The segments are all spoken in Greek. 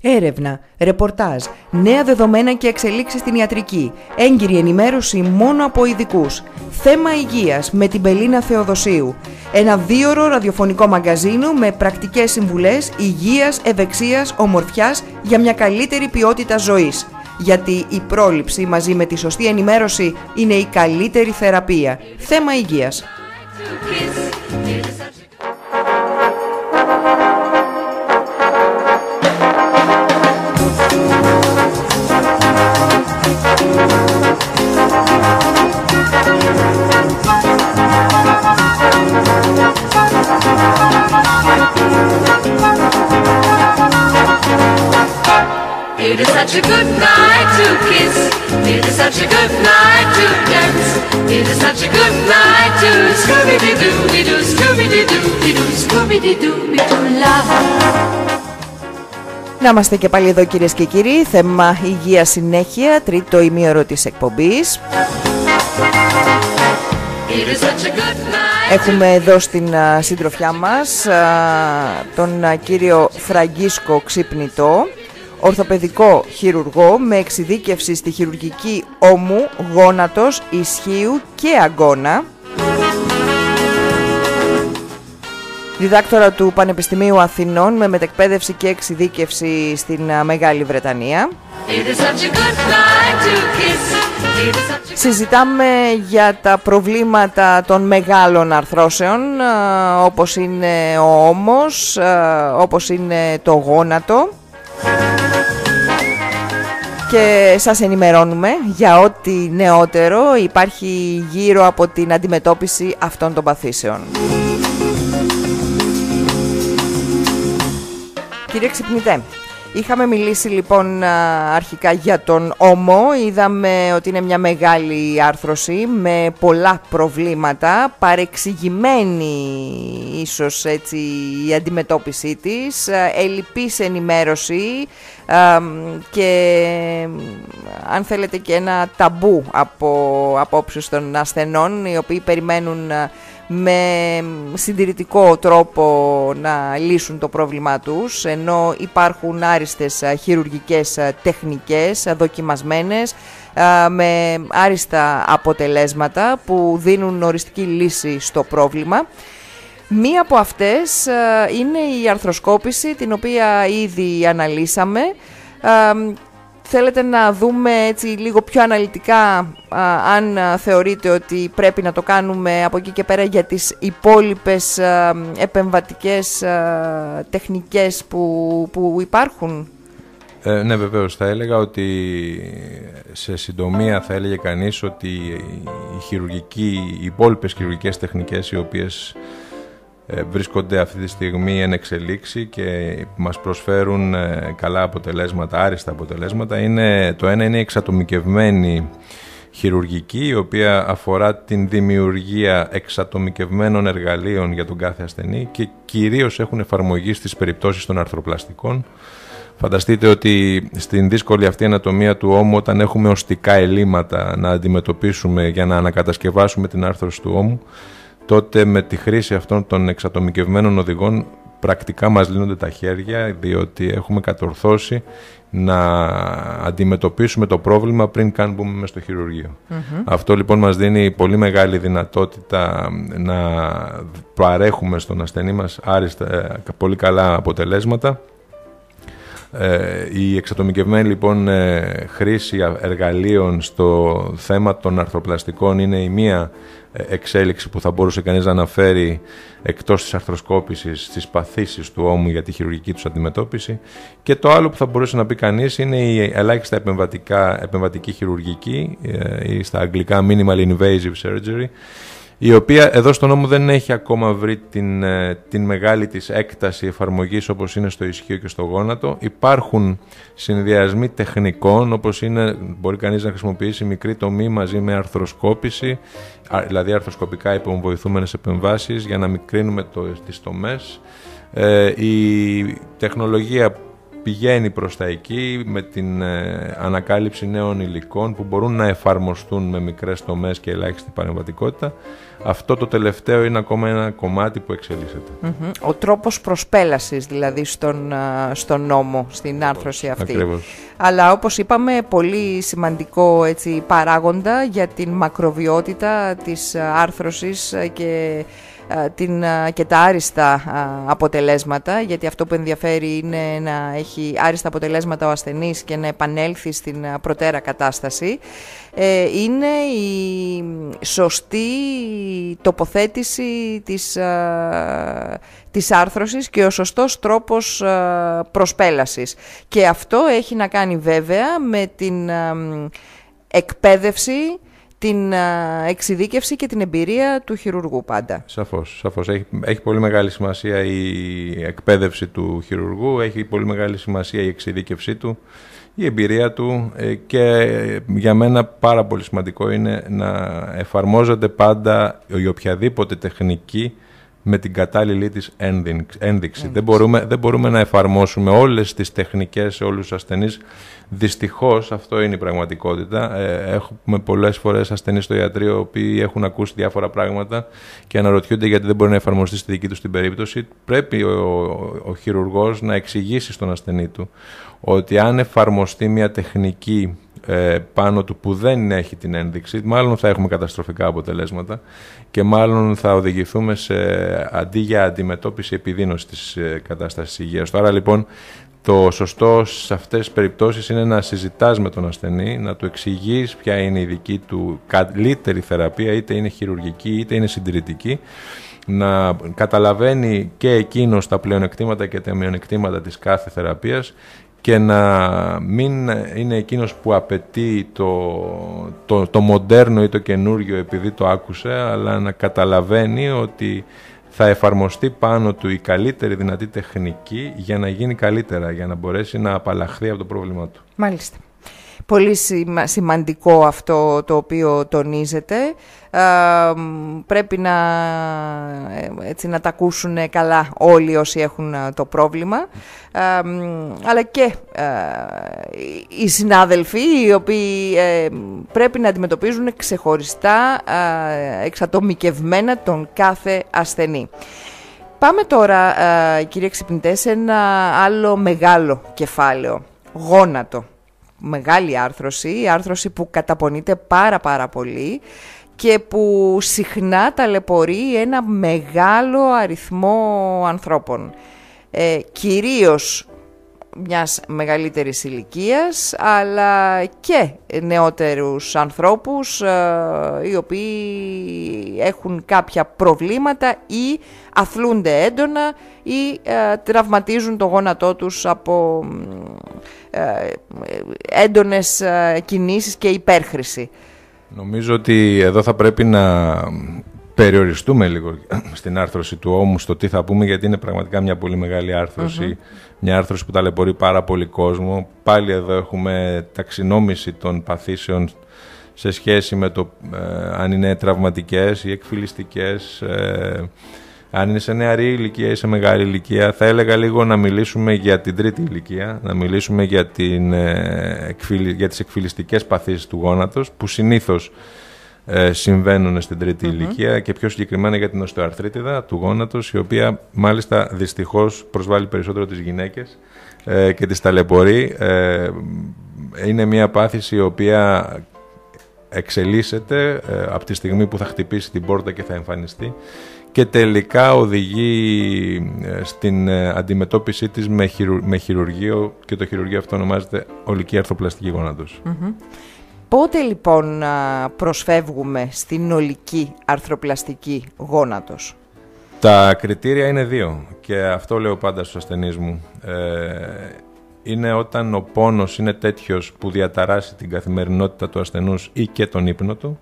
Έρευνα, ρεπορτάζ, νέα δεδομένα και εξελίξεις στην ιατρική, έγκυρη ενημέρωση μόνο από ειδικούς. Θέμα υγείας με την Πελίνα Θεοδοσίου. Ένα δίωρο ραδιοφωνικό μαγκαζίνο με πρακτικές συμβουλές υγείας, ευεξίας, ομορφιάς για μια καλύτερη ποιότητα ζωής. Γιατί η πρόληψη μαζί με τη σωστή ενημέρωση είναι η καλύτερη θεραπεία. Θέμα υγείας. It is such a good night to kiss. It is such a good night to dance. It is such a good night to Scooby-Doo-Doo-Doo, Scooby-Doo-Doo-Doo, Scooby-Doo-Doo-Doo, love. Να είμαστε και πάλι εδώ κυρίες και κύριοι, θέμα υγεία συνέχεια, τρίτο ημίωρο της εκπομπής. Έχουμε εδώ στην συντροφιά μας τον κύριο Φραγκίσκο Ξυπνητό, ορθοπαιδικό χειρουργό με εξειδίκευση στη χειρουργική ώμου, γόνατος, ισχύου και αγκώνα. Διδάκτορα του Πανεπιστημίου Αθηνών με μετεκπαίδευση και εξειδίκευση στην Μεγάλη Βρετανία. Συζητάμε για τα προβλήματα των μεγάλων αρθρώσεων όπως είναι ο ώμος, όπως είναι το γόνατο και σας ενημερώνουμε για ό,τι νεότερο υπάρχει γύρω από την αντιμετώπιση αυτών των παθήσεων. Κύριε Ξυπνητέ, είχαμε μιλήσει λοιπόν αρχικά για τον ώμο, είδαμε ότι είναι μια μεγάλη άρθρωση με πολλά προβλήματα, παρεξηγημένη ίσως έτσι η αντιμετώπιση της, ελλειπής ενημέρωση και αν θέλετε και ένα ταμπού από απόψεις των ασθενών οι οποίοι περιμένουν με συντηρητικό τρόπο να λύσουν το πρόβλημά τους ενώ υπάρχουν άριστες χειρουργικές τεχνικές δοκιμασμένες με άριστα αποτελέσματα που δίνουν οριστική λύση στο πρόβλημα. Μία από αυτές είναι η αρθροσκόπηση την οποία ήδη αναλύσαμε Θέλετε να δούμε έτσι λίγο πιο αναλυτικά αν θεωρείτε ότι πρέπει να το κάνουμε από εκεί και πέρα για τις υπόλοιπες α, επεμβατικές τεχνικές που, που υπάρχουν; Ε, ναι βεβαίως θα έλεγα ότι σε συντομία θα έλεγε κανείς ότι οι, χειρουργικοί, οι υπόλοιπες χειρουργικές τεχνικές οι οποίες ε, βρίσκονται αυτή τη στιγμή εν εξελίξη και μας προσφέρουν ε, καλά αποτελέσματα, άριστα αποτελέσματα. Είναι, το ένα είναι η εξατομικευμένη χειρουργική, η οποία αφορά την δημιουργία εξατομικευμένων εργαλείων για τον κάθε ασθενή και κυρίως έχουν εφαρμογή στις περιπτώσεις των αρθροπλαστικών. Φανταστείτε ότι στην δύσκολη αυτή ανατομία του ώμου, όταν έχουμε οστικά ελλείμματα να αντιμετωπίσουμε για να ανακατασκευάσουμε την άρθρωση του ώμου, τότε με τη χρήση αυτών των εξατομικευμένων οδηγών πρακτικά μας λύνονται τα χέρια διότι έχουμε κατορθώσει να αντιμετωπίσουμε το πρόβλημα πριν καν μπούμε μέσα στο χειρουργείο. Αυτό λοιπόν μας δίνει πολύ μεγάλη δυνατότητα να παρέχουμε στον ασθενή μας άριστα, ε, πολύ καλά αποτελέσματα. Ε, η εξατομικευμένη λοιπόν ε, χρήση εργαλείων στο θέμα των αρθροπλαστικών είναι η μία εξέλιξη που θα μπορούσε κανείς να αναφέρει εκτός της αρθροσκόπησης στις παθήσεις του ώμου για τη χειρουργική τους αντιμετώπιση. Και το άλλο που θα μπορούσε να πει κανείς είναι η ελάχιστα επεμβατικά, επεμβατική χειρουργική ε, ή στα αγγλικά minimal invasive surgery η οποία εδώ στον νόμο δεν έχει ακόμα βρει την, ε, την μεγάλη της έκταση εφαρμογής όπως είναι στο ισχύο και στο γόνατο. Υπάρχουν συνδυασμοί τεχνικών όπως είναι, μπορεί κανείς να χρησιμοποιήσει μικρή τομή μαζί με αρθροσκόπηση, δηλαδή αρθροσκοπικά υπομβοηθούμενες επεμβάσεις για να μικρύνουμε το, τις τομές. Ε, η τεχνολογία πηγαίνει προς τα εκεί με την ε, ανακάλυψη νέων υλικών που μπορούν να εφαρμοστούν με μικρές τομές και ελάχιστη παρεμβατικότητα. Αυτό το τελευταίο είναι ακόμα ένα κομμάτι που εξελίσσεται. Μμμ. Ο τρόπος προσπέλασης δηλαδή στον, α, στον νόμο, στην άρθρωση αυτή. Ακριβώς. Αλλά όπως είπαμε πολύ σημαντικό έτσι, παράγοντα για την μακροβιότητα της α, άρθρωσης α, και, α, την, α, και τα άριστα α, αποτελέσματα γιατί αυτό που ενδιαφέρει είναι να έχει άριστα αποτελέσματα ο ασθενής και να επανέλθει στην α, προτέρα κατάσταση ε, είναι η σωστή τοποθέτηση της, α, της άρθρωσης και ο σωστός τρόπος α, προσπέλασης. Και αυτό έχει να κάνει βέβαια με την α, μ, εκπαίδευση, την α, εξειδίκευση και την εμπειρία του χειρουργού πάντα. Σαφώς, σαφώς. Έχει, έχει πολύ μεγάλη σημασία η εκπαίδευση του χειρουργού, έχει πολύ μεγάλη σημασία η εξειδίκευσή του, η εμπειρία του ε, και για μένα πάρα πολύ σημαντικό είναι να εφαρμόζονται πάντα η οποιαδήποτε τεχνική με την κατάλληλη της ένδειξη. ένδειξη. Δεν, μπορούμε, δεν μπορούμε να εφαρμόσουμε όλες τις τεχνικές σε όλους τους ασθενείς. Δυστυχώς αυτό είναι η πραγματικότητα. Ε, έχουμε πολλές φορές ασθενείς στο ιατρείο οι οποίοι έχουν ακούσει διάφορα πράγματα και αναρωτιούνται γιατί δεν μπορεί να εφαρμοστεί στη δική τους την περίπτωση. Πρέπει ο, ο, ο χειρουργός να εξηγήσει στον ασθενή του ότι αν εφαρμοστεί μια τεχνική ε, πάνω του που δεν έχει την ένδειξη, μάλλον θα έχουμε καταστροφικά αποτελέσματα και μάλλον θα οδηγηθούμε σε, αντί για αντιμετώπιση επιδείνωση της ε, κατάστασης υγείας. Τώρα λοιπόν το σωστό σε αυτές τις περιπτώσεις είναι να συζητάς με τον ασθενή, να του εξηγείς ποια είναι η δική του καλύτερη θεραπεία, είτε είναι χειρουργική είτε είναι συντηρητική, να καταλαβαίνει και εκείνος τα πλεονεκτήματα και τα μειονεκτήματα της κάθε θεραπείας και να μην είναι εκείνος που απαιτεί το, το, το μοντέρνο ή το καινούργιο επειδή το άκουσε, αλλά να καταλαβαίνει ότι θα εφαρμοστεί πάνω του η καλύτερη δυνατή τεχνική για να γίνει καλύτερα, για να μπορέσει να απαλλαχθεί από το πρόβλημά του. Μάλιστα. Πολύ σημα- σημαντικό αυτό το οποίο τονίζετε. Ε, μ, πρέπει να, ε, έτσι, να τα ακούσουν καλά όλοι όσοι έχουν ε, το πρόβλημα. Ε, μ, αλλά και ε, οι- οι συνάδελφοι οι οποίοι ε, πρέπει να αντιμετωπίζουν ξεχωριστά, ε, εξατομικευμένα τον κάθε ασθενή. Πάμε τώρα, ε, κύριε Ξυπνητέ, σε ένα άλλο μεγάλο κεφάλαιο. Γόνατο. Μεγάλη άρθρωση, άρθρωση που καταπονείται πάρα πάρα πολύ και που συχνά ταλαιπωρεί ένα μεγάλο αριθμό ανθρώπων. Ε, κυρίως μιας μεγαλύτερης ηλικίας, αλλά και νεότερους ανθρώπους ε, οι οποίοι έχουν κάποια προβλήματα ή αθλούνται έντονα ή ε, τραυματίζουν το γόνατό τους από ε, ε, έντονες ε, κινήσεις και υπέρχρηση. Νομίζω ότι εδώ θα πρέπει να περιοριστούμε λίγο στην άρθρωση του ώμου, στο τι θα πούμε, γιατί είναι πραγματικά μια πολύ μεγάλη άρθρωση. Μια άρθρωση που ταλαιπωρεί πάρα πολύ κόσμο. Πάλι εδώ έχουμε ταξινόμηση των παθήσεων σε σχέση με το ε, αν είναι τραυματικές ή εκφυλιστικές, ε, αν είναι σε νεαρή ηλικία ή σε μεγάλη ηλικία. Θα έλεγα λίγο να μιλήσουμε για την τρίτη ηλικία, να μιλήσουμε για, την, ε, εκφυλι- για τις εκφυλιστικές παθήσεις του γόνατος, που συνήθως ε, συμβαίνουν στην τριτη ηλικία και πιο συγκεκριμένα για την οστεοαρθρίτιδα του γόνατος, η οποία μάλιστα δυστυχώς προσβάλλει περισσότερο τις γυναίκες ε, και τις ταλαιπωρεί. Ε, είναι μια πάθηση η οποία εξελίσσεται ε, από τη στιγμή που θα χτυπήσει την πόρτα και θα εμφανιστεί και τελικά οδηγεί ε, στην ε, αντιμετώπιση της με, χειρου- με χειρουργείο και το χειρουργείο αυτό ονομάζεται ολική αρθροπλαστική γόνατος. Πότε λοιπόν α, προσφεύγουμε στην ολική αρθροπλαστική γόνατος; Τα κριτήρια είναι δύο και αυτό λέω πάντα στους ασθενείς μου. Ε, είναι όταν ο πόνος είναι τέτοιος που διαταράσει την καθημερινότητα του ασθενούς ή και τον ύπνο του.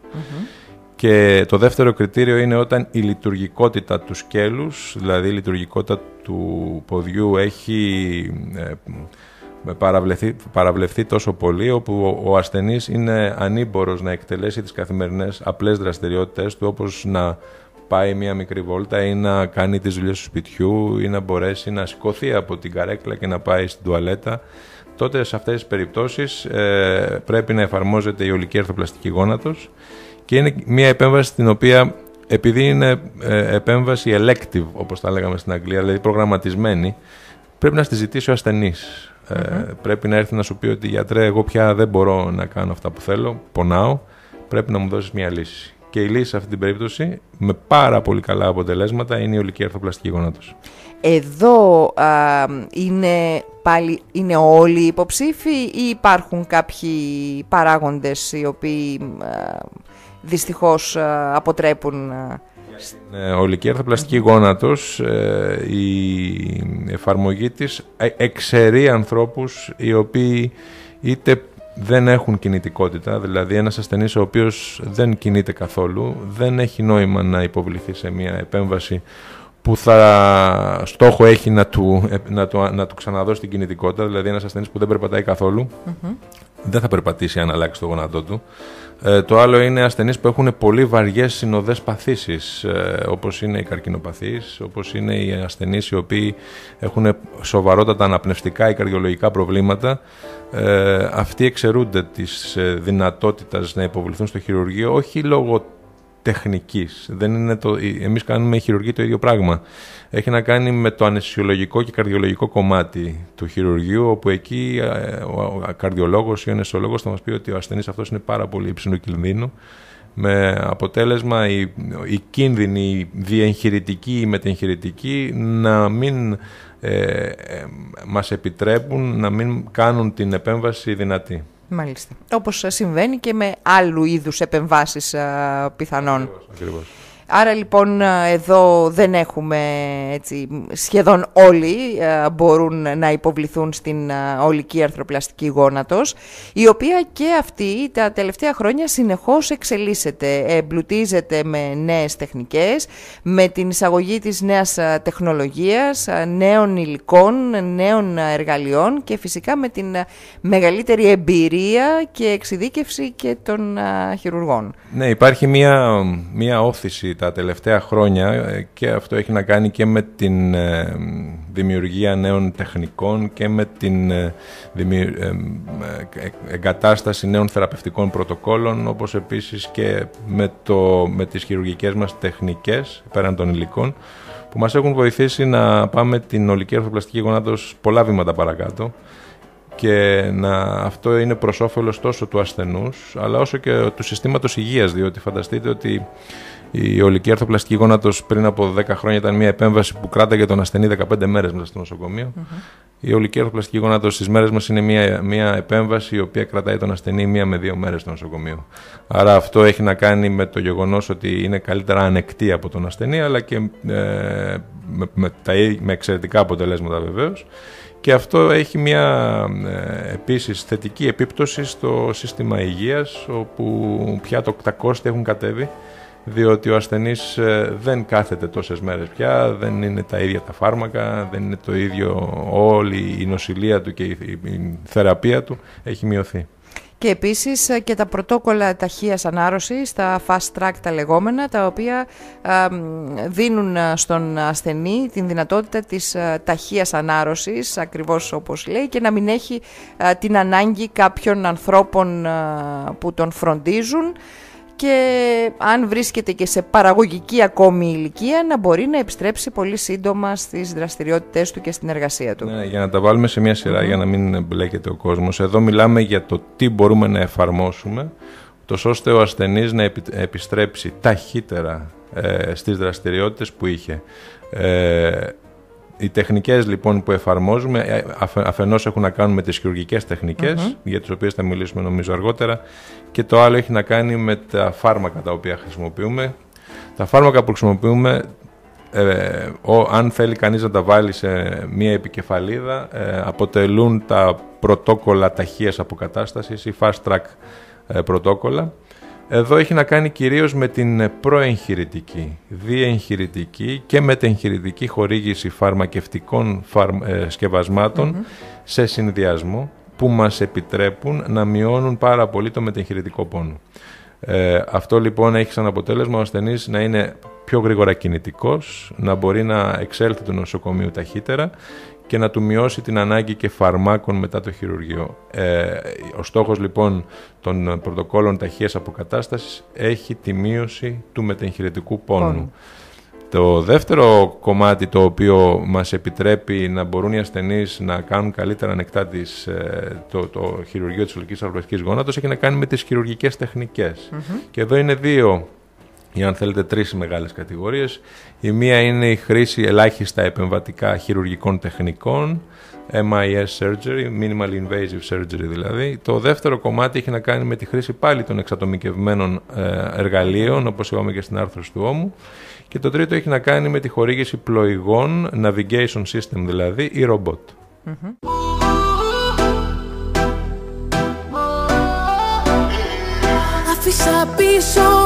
Και το δεύτερο κριτήριο είναι όταν η λειτουργικότητα του σκέλους, δηλαδή η λειτουργικότητα του ποδιού έχει ε, παραβλεφθεί, παραβλεφθεί τόσο πολύ όπου ο, ο ασθενής είναι ανήμπορος να εκτελέσει τις καθημερινές απλές δραστηριότητες του όπως να πάει μία μικρή βόλτα ή να κάνει τις δουλειές του σπιτιού ή να μπορέσει να σηκωθεί από την καρέκλα και να πάει στην τουαλέτα, τότε σε αυτές τις περιπτώσεις ε, πρέπει να εφαρμόζεται η ολική αρθροπλαστική γόνατος και είναι μια επέμβαση την οποία επειδή είναι ε, επέμβαση elective όπως τα λέγαμε στην Αγγλία, δηλαδή προγραμματισμένη, πρέπει να στη ζητήσει ο ασθενής. Ε, πρέπει να έρθει να σου πει ότι γιατρέ εγώ πια δεν μπορώ να κάνω αυτά που θέλω, πονάω, πρέπει να μου δώσεις μια λύση. Και η λύση σε αυτή την περίπτωση, με πάρα πολύ καλά αποτελέσματα, είναι η ολική αρθροπλαστική γόνατος. Εδώ α, είναι πάλι είναι όλοι οι υποψήφοι ή υπάρχουν κάποιοι παράγοντες οι οποίοι α, δυστυχώς α, αποτρέπουν... α, Ε, ολική αρθροπλαστική γόνατος, ε, η εφαρμογή της ε, εξαιρεί ανθρώπους οι οποίοι είτε δεν έχουν κινητικότητα, δηλαδή ένας ασθενής ο οποίος δεν κινείται καθόλου, δεν έχει νόημα να υποβληθεί σε μια επέμβαση που θα στόχο έχει να του, ε, να του, να του ξαναδώσει την κινητικότητα, δηλαδή ένας ασθενής που δεν περπατάει καθόλου, δεν θα περπατήσει αν αλλάξει το γόνατό του. Ε, το άλλο είναι ασθενείς που έχουν πολύ βαριές συνοδές παθήσεις, ε, όπως είναι οι καρκινοπαθείς, όπως είναι οι ασθενείς οι οποίοι έχουν σοβαρότατα αναπνευστικά ή καρδιολογικά προβλήματα. Ε, αυτοί εξαιρούνται της ε, δυνατότητας να υποβληθούν στο χειρουργείο, όχι λόγω τεχνικής. Δεν είναι το, εμείς κάνουμε οι χειρουργοί το ίδιο πράγμα. Έχει να κάνει με το αναισθησιολογικό και καρδιολογικό κομμάτι του χειρουργείου, όπου εκεί ε, ο καρδιολόγος ή ο αναισθησιολόγος θα μας πει ότι ο ασθενής αυτός είναι πάρα πολύ υψηλού κινδύνου, με αποτέλεσμα οι, οι κίνδυνοι οι διεγχειρητικοί ή μετεγχειρητικοί να μην ε, ε, μας επιτρέπουν να μην κάνουν την επέμβαση δυνατή. Μάλιστα. Όπως α, συμβαίνει και με άλλου είδους επεμβάσεις α, πιθανόν. Ακριβώς. Άρα λοιπόν α, εδώ δεν έχουμε έτσι, σχεδόν όλοι α, μπορούν να υποβληθούν στην α, ολική αρθροπλαστική γόνατος η οποία και αυτή τα τελευταία χρόνια συνεχώς εξελίσσεται, εμπλουτίζεται με νέες τεχνικές, με την εισαγωγή της νέας α, τεχνολογίας, α, νέων υλικών, νέων α, εργαλειών και φυσικά με την α, μεγαλύτερη εμπειρία και εξειδίκευση και των α, χειρουργών. Ναι, υπάρχει μία, μία όθηση τα τελευταία χρόνια ε, και αυτό έχει να κάνει και με την ε, δημιουργία νέων τεχνικών και με την ε, δημιου- ε, ε, εγκατάσταση νέων θεραπευτικών πρωτοκόλων όπως επίσης και με, το, με τις χειρουργικές μας τεχνικές πέραν των υλικών που μας έχουν βοηθήσει να πάμε την ολική αρθροπλαστική γονάτος πολλά βήματα παρακάτω και να, αυτό είναι προς όφελος τόσο του ασθενούς αλλά όσο και του συστήματος υγείας διότι φανταστείτε ότι η ολική αρθροπλαστική γόνατος πριν από 10 χρόνια ήταν μια επέμβαση που κράταγε τον ασθενή 15 μέρες μέσα στο νοσοκομείο. Η ολική αρθροπλαστική γόνατος στις μέρες μας είναι μια, μια επέμβαση η οποία κρατάει τον ασθενή μία με δύο μέρες στο νοσοκομείο. Άρα αυτό έχει να κάνει με το γεγονός ότι είναι καλύτερα ανεκτή από τον ασθενή αλλά και ε, με, με, τα, ί- με εξαιρετικά αποτελέσματα βεβαίως. Και αυτό έχει μια ε, επίσης θετική επίπτωση στο σύστημα υγείας όπου πια το, τα κόστη έχουν κατέβει διότι ο ασθενής ε, δεν κάθεται τόσες μέρες πια, δεν είναι τα ίδια τα φάρμακα, δεν είναι το ίδιο όλη η νοσηλεία του και η, η- η θεραπεία του έχει μειωθεί. Και επίσης ε, και τα πρωτόκολλα ταχείας ανάρρωσης, τα fast track τα λεγόμενα, τα οποία α, μ, δίνουν α, στον ασθενή την δυνατότητα της α, ταχείας ανάρρωσης, ακριβώς όπως λέει, και να μην έχει α, την ανάγκη κάποιων ανθρώπων α, που τον φροντίζουν και αν βρίσκεται και σε παραγωγική ακόμη ηλικία να μπορεί να επιστρέψει πολύ σύντομα στις δραστηριότητες του και στην εργασία του. Ναι, για να τα βάλουμε σε μια σειρα για να μην μπλέκεται ο κόσμος. Εδώ μιλάμε για το τι μπορούμε να εφαρμόσουμε, τόσο ώστε ο ασθενής να επι- επιστρέψει ταχύτερα ε, στις δραστηριότητες που είχε. Ε, οι τεχνικές λοιπόν που εφαρμόζουμε ε, αφε- αφενός έχουν να κάνουν με τις χειρουργικές τεχνικές, για τις οποίες θα μιλήσουμε νομίζω αργότερα, και το άλλο έχει να κάνει με τα φάρμακα τα οποία χρησιμοποιούμε. Τα φάρμακα που χρησιμοποιούμε ε, ο, αν θέλει κανείς να τα βάλει σε μία επικεφαλίδα, ε, αποτελούν τα πρωτόκολλα ταχείας αποκατάστασης ή fast track ε, πρωτόκολλα. Εδώ έχει να κάνει κυρίως με την προεγχειρητική, διεγχειρητική και μετεγχειρητική χορήγηση φαρμακευτικών φαρμ, ε, σκευασμάτων σε συνδυασμό που μας επιτρέπουν να μειώνουν πάρα πολύ το μετεγχειρητικό πόνο. Ε, αυτό λοιπόν έχει σαν αποτέλεσμα ο ασθενής να είναι πιο γρήγορα κινητικός, να μπορεί να εξέλθει το νοσοκομείο ταχύτερα και να του μειώσει την ανάγκη και φαρμάκων μετά το χειρουργείο. Ε, ο στόχος λοιπόν των πρωτοκόλων ταχείας αποκατάστασης έχει τη μείωση του μετεγχειρητικού πόνου. Το δεύτερο κομμάτι το οποίο μας επιτρέπει να μπορούν οι ασθενείς να κάνουν καλύτερα ανεκτά τις, ε, το, το χειρουργείο της ολικής αρβαστικής γόνατος έχει να κάνει με τις χειρουργικές Και εδώ είναι δύο ή αν θέλετε τρεις μεγάλες κατηγορίες. Η μία είναι η χρήση ελάχιστα επεμβατικά χειρουργικών τεχνικών, MIS surgery, minimal invasive surgery δηλαδή. Το δεύτερο κομμάτι έχει να κάνει με τη χρήση πάλι των εξατομικευμένων ε, εργαλείων, όπως είπαμε και στην άρθρωση του ώμου. Και το τρίτο έχει να κάνει με τη χορήγηση πλοηγών, navigation system δηλαδή, ή ρομπότ. Άφησα πίσω ό,τι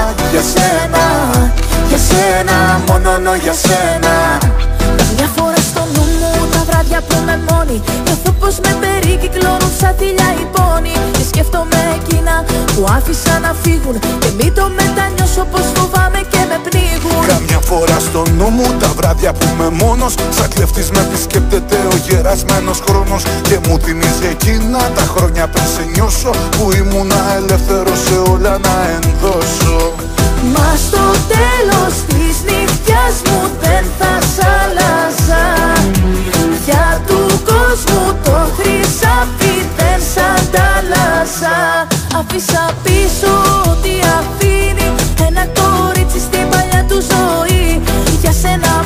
για σένα, για σένα, μόνο για σένα. Μια φορά στο νου μου τα βράδια που με μόνη Νιώθω πως με περικυκλώνουν σαν θηλιά οι πόνοι Και σκέφτομαι εκείνα που άφησα να φύγουν Και μην το μετανιώσω πως φοβάμαι και με πνίγουν. Καμιά φορά στο νου μου τα βράδια που είμαι μόνος Σαν κλεφτής με επισκέπτεται ο γερασμένος χρόνος. Και μου θυμίζει εκείνα τα χρόνια πριν σε νιώσω Που ήμουνα ελεύθερος σε όλα να ενδώσω Μα στο τέλος της νυχτιάς μου δεν θα σ' άλλαζα. Για του κόσμου το χρυσάφι δεν σ' αντάλλαζα. Αφήσα πίσω ό,τι αφήνει ένα κορίτσι στην παλιά του ζωή. Για σένα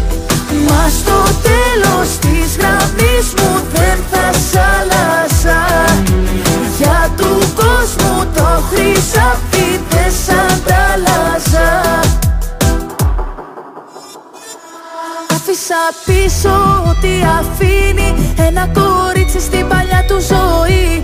Μα στο τέλος της γραμμής μου δεν θα σ' άλλαζα Για του κόσμου το χρυσάφι δεν σ' αντάλλαζα. Άφησα πίσω ό,τι αφήνει ένα κορίτσι στην παλιά του ζωή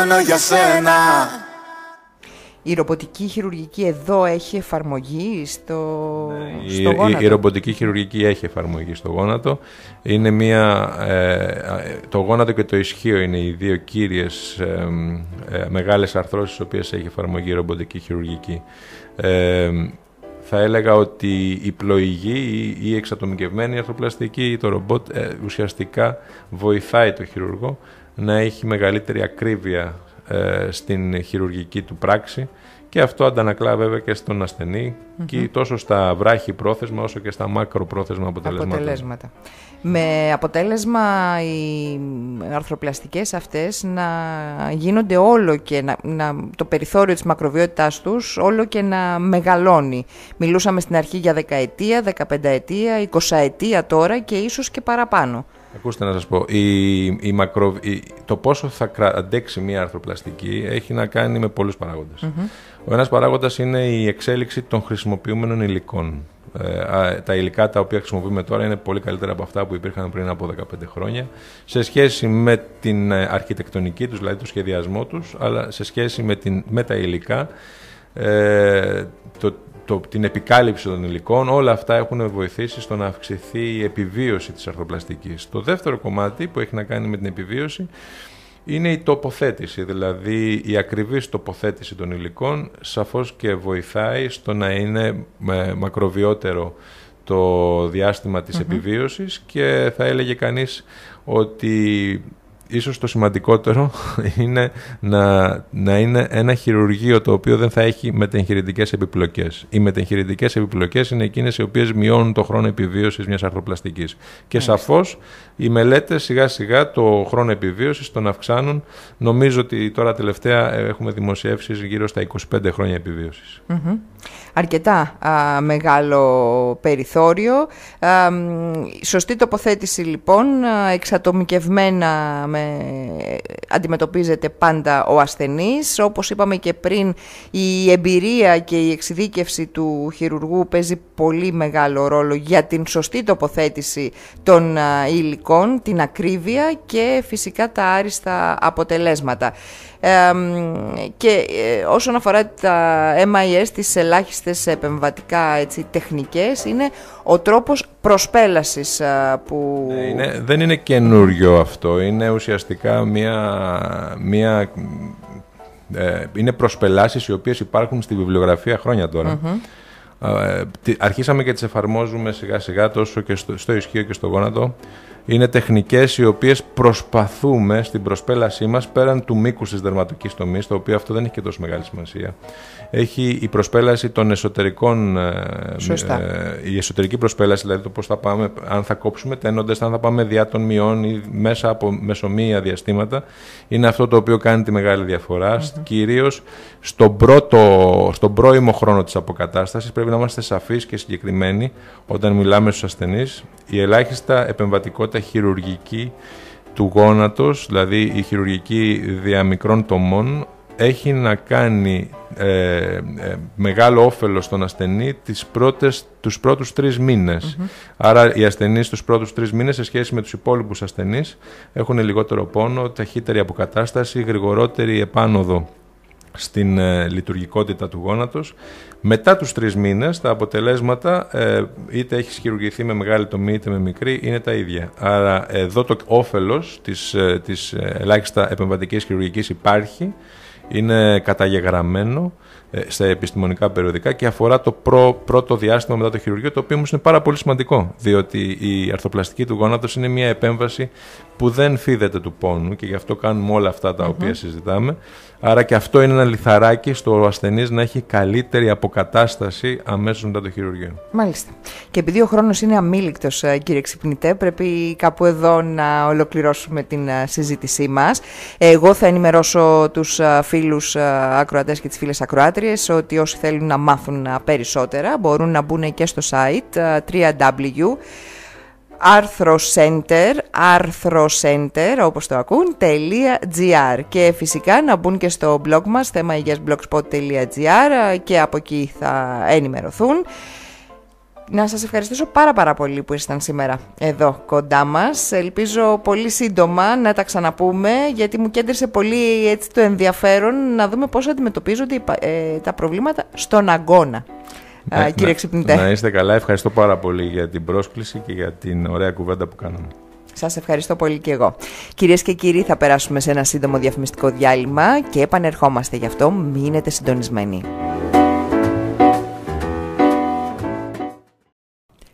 μόνο για σένα Η ρομποτική χειρουργική εδώ έχει εφαρμογή στο, Η, στο η, γόνατο. η ρομποτική χειρουργική έχει εφαρμογή στο γόνατο. Είναι μια, ε, ε, το γόνατο και το ισχύο είναι οι δύο κύριες ε, ε, μεγάλες αρθρώσεις στις οποίες έχει εφαρμογή η ρομποτική χειρουργική. Ε, θα έλεγα ότι η πλοηγή ή η εξατομικευμένη αρθροπλαστική ή το ρομπότ ε, ουσιαστικά βοηθάει το χειρουργό να έχει μεγαλύτερη ακρίβεια ε, στην χειρουργική του πράξη και αυτό αντανακλά βέβαια και στον ασθενη και τόσο στα βράχη πρόθεσμα όσο και στα μακροπρόθεσμα αποτελέσματα. αποτελέσματα. Με αποτέλεσμα οι αρθροπλαστικές αυτές να γίνονται όλο και να, να, το περιθώριο της μακροβιότητάς τους όλο και να μεγαλώνει. Μιλούσαμε στην αρχή για δεκαετία, δεκαπενταετία, εικοσαετία τώρα και ίσως και παραπάνω. Ακούστε να σας πω, η, η μακρο, το πόσο θα αντέξει μια αρθροπλαστική έχει να κάνει με πολλούς Ο ένας παράγοντας είναι η εξέλιξη των χρησιμοποιούμενων υλικών. Ε, τα υλικά τα οποία χρησιμοποιούμε τώρα είναι πολύ καλύτερα από αυτά που υπήρχαν πριν από 15 χρόνια σε σχέση με την ε, αρχιτεκτονική τους, δηλαδή το σχεδιασμό τους, αλλά σε σχέση με, την, με τα υλικά, ε, το, το, την επικάλυψη των υλικών, όλα αυτά έχουν βοηθήσει στο να αυξηθεί η επιβίωση της αρθροπλαστικής. Το δεύτερο κομμάτι που έχει να κάνει με την επιβίωση είναι η τοποθέτηση, δηλαδή η ακριβής τοποθέτηση των υλικών σαφώς και βοηθάει στο να είναι μακροβιότερο το διάστημα της επιβίωσης και θα έλεγε κανείς ότι ίσως το σημαντικότερο είναι να, να είναι ένα χειρουργείο το οποίο δεν θα έχει μετεγχειρητικές επιπλοκές. Οι μετεγχειρητικές επιπλοκές είναι εκείνες οι οποίες μειώνουν το χρόνο επιβίωσης μιας αρθροπλαστικής. Και σαφώς οι μελέτες σιγά σιγά το χρόνο επιβίωσης τον αυξάνουν. Νομίζω ότι τώρα τελευταία έχουμε δημοσιεύσεις γύρω στα 25 χρόνια επιβίωσης αρκετά μεγάλο περιθώριο. σωστή τοποθέτηση λοιπόν, εξατομικευμένα με, αντιμετωπίζεται πάντα ο ασθενής. Όπως είπαμε και πριν, η εμπειρία και η εξειδίκευση του χειρουργού παίζει πολύ μεγάλο ρόλο για την σωστή τοποθέτηση των υλικών, την ακρίβεια και φυσικά τα άριστα αποτελέσματα και ε, όσον αφορά τα MIS, τις ελάχιστες επεμβατικά έτσι, τεχνικές, είναι ο τρόπος προσπέλασης που... Ναι, είναι, δεν είναι καινούριο αυτό, είναι ουσιαστικά μια... μια ε, είναι προσπελάσεις οι οποίες υπάρχουν στη βιβλιογραφία χρόνια ε, αρχίσαμε και τις εφαρμόζουμε σιγά σιγά τόσο και στο, στο ισχύο και στο γόνατο είναι τεχνικές οι οποίες προσπαθούμε στην προσπέλασή μας πέραν του μήκους της δερματικής τομής, το οποίο αυτό δεν έχει και τόσο μεγάλη σημασία. Έχει η προσπέλαση των εσωτερικών, ε, ε, η εσωτερική προσπέλαση, δηλαδή το πώς θα πάμε, αν θα κόψουμε τένοντες, αν θα πάμε διά των μειών ή μέσα από μεσομεία διαστήματα, είναι αυτό το οποίο κάνει τη μεγάλη διαφορά. Mm-hmm. Κυρίως στον, πρώτο, στον πρώιμο χρόνο της αποκατάστασης πρέπει να είμαστε σαφείς και συγκεκριμένοι όταν μιλάμε στους ασθενείς. Η ελάχιστα επεμβατικότητα χειρουργική του γόνατος, δηλαδή η χειρουργική διαμικρών τομών, έχει να κάνει ε, ε, μεγάλο όφελος στον ασθενή τις πρώτες, τους πρώτους τρεις μηνες Άρα οι ασθενείς τους πρώτους τρεις μήνες σε σχέση με τους υπόλοιπους ασθενείς έχουν λιγότερο πόνο, ταχύτερη αποκατάσταση, γρηγορότερη επάνωδο στην ε, λειτουργικότητα του γόνατος. Μετά τους τρεις μήνες τα αποτελέσματα ε, είτε έχεις χειρουργηθεί με μεγάλη τομή είτε με μικρή είναι τα ίδια. Άρα εδώ το όφελος της, ε, της ε, ελάχιστα επεμβατικής χειρουργικής υπάρχει, είναι καταγεγραμμένο ε, στα επιστημονικά περιοδικά και αφορά το πρώτο διάστημα μετά το χειρουργείο, το οποίο όμως είναι πάρα πολύ σημαντικό, διότι η αρθοπλαστική του γόνατος είναι μια επέμβαση που δεν φίδεται του πόνου και γι' αυτό κάνουμε όλα αυτά τα οποία συζητάμε. Άρα και αυτό είναι ένα λιθαράκι στο ασθενής να έχει καλύτερη αποκατάσταση αμέσως μετά το χειρουργείο. Μάλιστα. Και επειδή ο χρόνος είναι αμήλικτος, ε, κύριε Ξυπνητέ, πρέπει κάπου εδώ να ολοκληρώσουμε την ε, συζήτησή μας. Εγώ θα ενημερώσω τους ε, φίλους ακροατές και τις φίλες ακροάτριες ότι όσοι θέλουν να μάθουν περισσότερα μπορούν να μπουν και στο site www άρθρο center, άρθρο center όπως το ακούν, .gr και φυσικά να μπουν και στο blog μας θέμα blogspot.gr και από εκεί θα ενημερωθούν. Να σας ευχαριστήσω πάρα πάρα πολύ που ήσταν σήμερα εδώ κοντά μας. Ελπίζω πολύ σύντομα να τα ξαναπούμε γιατί μου κέντρισε πολύ έτσι το ενδιαφέρον να δούμε πώς αντιμετωπίζονται ε, τα προβλήματα στον αγώνα. Ναι, κύριε Ξυπνητέ. Να είστε καλά. Ευχαριστώ πάρα πολύ για την πρόσκληση και για την ωραία κουβέντα που κάναμε. Σας ευχαριστώ πολύ και εγώ. Κυρίες και κύριοι, θα περάσουμε σε ένα σύντομο διαφημιστικό διάλειμμα και επανερχόμαστε γι' αυτό. Μείνετε συντονισμένοι.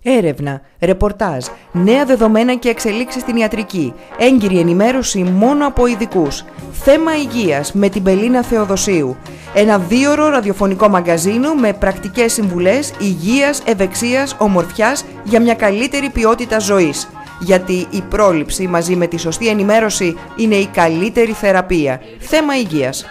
Έρευνα, ρεπορτάζ, νέα δεδομένα και εξελίξεις στην ιατρική, έγκυρη ενημέρωση μόνο από ειδικούς, θέμα υγείας με την Πελίνα Θεοδοσίου, ένα δίωρο ραδιοφωνικό μαγκαζίνο με πρακτικές συμβουλές υγείας, ευεξίας, ομορφιάς για μια καλύτερη ποιότητα ζωής. Γιατί η πρόληψη μαζί με τη σωστή ενημέρωση είναι η καλύτερη θεραπεία. Θέμα υγείας.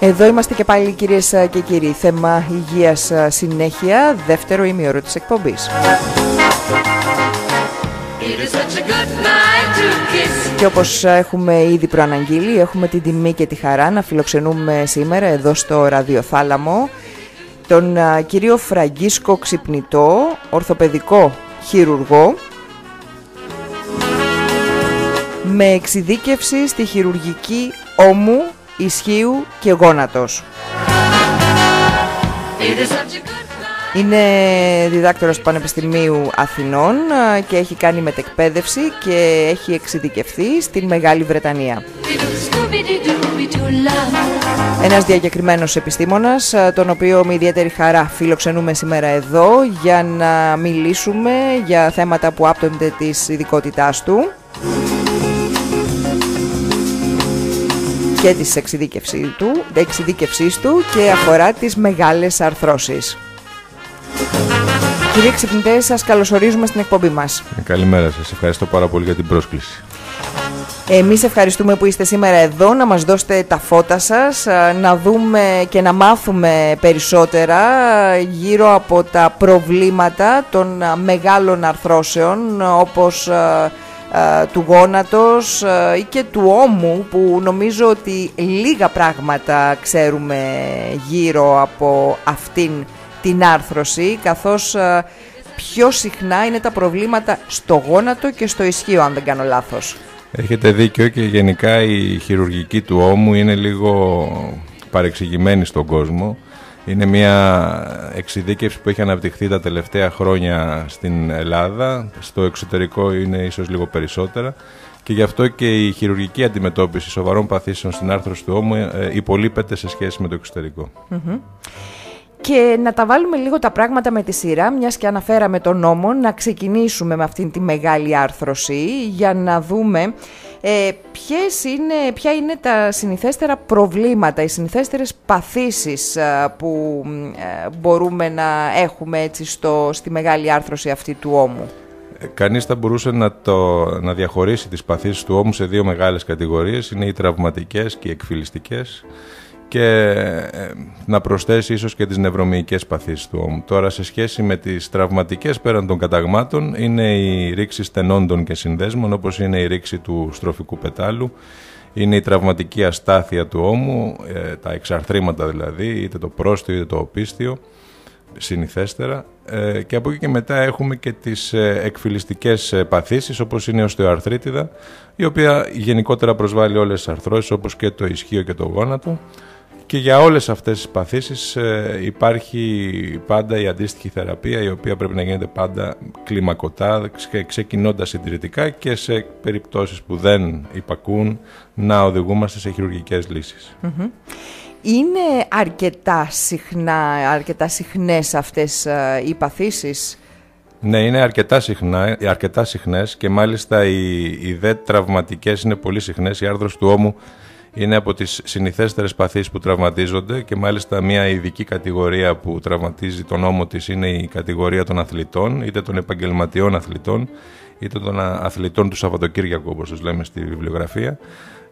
Εδώ είμαστε και πάλι κυρίες και κύριοι. Θέμα υγείας συνέχεια, δεύτερο ημίωρο της εκπομπής. It is such a good night to kiss. Και όπως έχουμε ήδη προαναγγείλει, έχουμε την τιμή και τη χαρά να φιλοξενούμε σήμερα εδώ στο Ραδιοθάλαμο τον α, κύριο Φραγκίσκο Ξυπνητό, ορθοπαιδικό χειρουργό με εξειδίκευση στη χειρουργική ώμου, ισχύου και γόνατος. It is such a good night. Είναι διδάκτορας του Πανεπιστημίου Αθηνών α, και έχει κάνει μετεκπαίδευση και έχει εξειδικευθεί στην Μεγάλη Βρετανία. Scooby Doo Doo love. Ένας διακεκριμένος επιστήμονας, α, τον οποίο με ιδιαίτερη χαρά φιλοξενούμε σήμερα εδώ για να μιλήσουμε για θέματα που άπτονται της ειδικότητάς του και της εξειδίκευσής του, εξειδίκευσής του και αφορά τις μεγάλες αρθρώσεις. Κύριε Ξυπνητέ, σας καλωσορίζουμε στην εκπομπή μας. Ε, Καλημέρα σας. Ευχαριστώ πάρα πολύ για την πρόσκληση. Εμείς ευχαριστούμε που είστε σήμερα εδώ να μας δώσετε τα φώτα σας, α, να δούμε και να μάθουμε περισσότερα γύρω από τα προβλήματα των α, μεγάλων αρθρώσεων όπως α, α, του γόνατος α, ή και του ώμου που νομίζω ότι λίγα πράγματα ξέρουμε γύρω από αυτήν την άρθρωση καθώς α, πιο συχνά είναι τα προβλήματα στο γόνατο και στο ισχύο αν δεν κάνω λάθος. Έχετε δίκιο και γενικά η χειρουργική του ώμου είναι λίγο παρεξηγημένη στον κόσμο. Είναι μια εξειδίκευση που έχει αναπτυχθεί τα τελευταία χρόνια στην Ελλάδα. Στο εξωτερικό είναι ίσως λίγο περισσότερα. Και γι' αυτό και η χειρουργική αντιμετώπιση σοβαρών παθήσεων στην άρθρωση του ώμου ε, υπολείπεται σε σχέση με το εξωτερικό. Και να τα βάλουμε λίγο τα πράγματα με τη σειρά, μιας και αναφέραμε τον νόμο, να ξεκινήσουμε με αυτήν τη μεγάλη άρθρωση για να δούμε ε, ποιες είναι, ποια είναι τα συνηθέστερα προβλήματα, οι συνηθέστερες παθήσεις ε, που ε, μπορούμε να έχουμε έτσι στο, στη μεγάλη άρθρωση αυτή του ώμου; Ε, Κανείς θα μπορούσε να, το, να διαχωρίσει τις παθήσεις του ώμου σε δύο μεγάλες κατηγορίες. Είναι οι τραυματικές και οι εκφυλιστικές και ε, να προσθέσει ίσως και τις νευρομυϊκές παθήσεις του ώμου. Τώρα σε σχέση με τις τραυματικές πέραν των καταγμάτων είναι η ρήξη στενόντων και συνδέσμων όπως είναι η ρήξη του στροφικού πετάλου, είναι η τραυματική αστάθεια του ώμου, ε, τα εξαρθρήματα δηλαδή, είτε το πρόστιο είτε το οπίστιο, συνηθέστερα ε, και από εκεί και μετά έχουμε και τις ε, εκφυλιστικές ε, παθήσεις όπως είναι η οστεοαρθρίτιδα η οποία γενικότερα προσβάλλει όλες τις αρθρώσεις όπως και το ισχύο και το γόνατο και για όλες αυτές τις παθήσεις ε, υπάρχει πάντα η αντίστοιχη θεραπεία η οποία πρέπει να γίνεται πάντα κλιμακωτά ξε- ξεκινώντας συντηρητικά και σε περιπτώσεις που δεν υπακούν να οδηγούμαστε σε χειρουργικές λύσεις. Είναι αρκετά συχνά, αρκετά συχνές αυτές ε, οι παθήσεις; Ναι, είναι αρκετά, συχνά, αρκετά συχνές και μάλιστα οι, οι δε τραυματικές είναι πολύ συχνές. Η άρθρωση του ώμου είναι από τις συνηθέστερες παθήσεις που τραυματίζονται και μάλιστα μια ειδική κατηγορία που τραυματίζει τον ώμο της είναι η κατηγορία των αθλητών, είτε των επαγγελματιών αθλητών, είτε των α- αθλητών του Σαββατοκύριακου όπως τους λέμε στη βιβλιογραφία.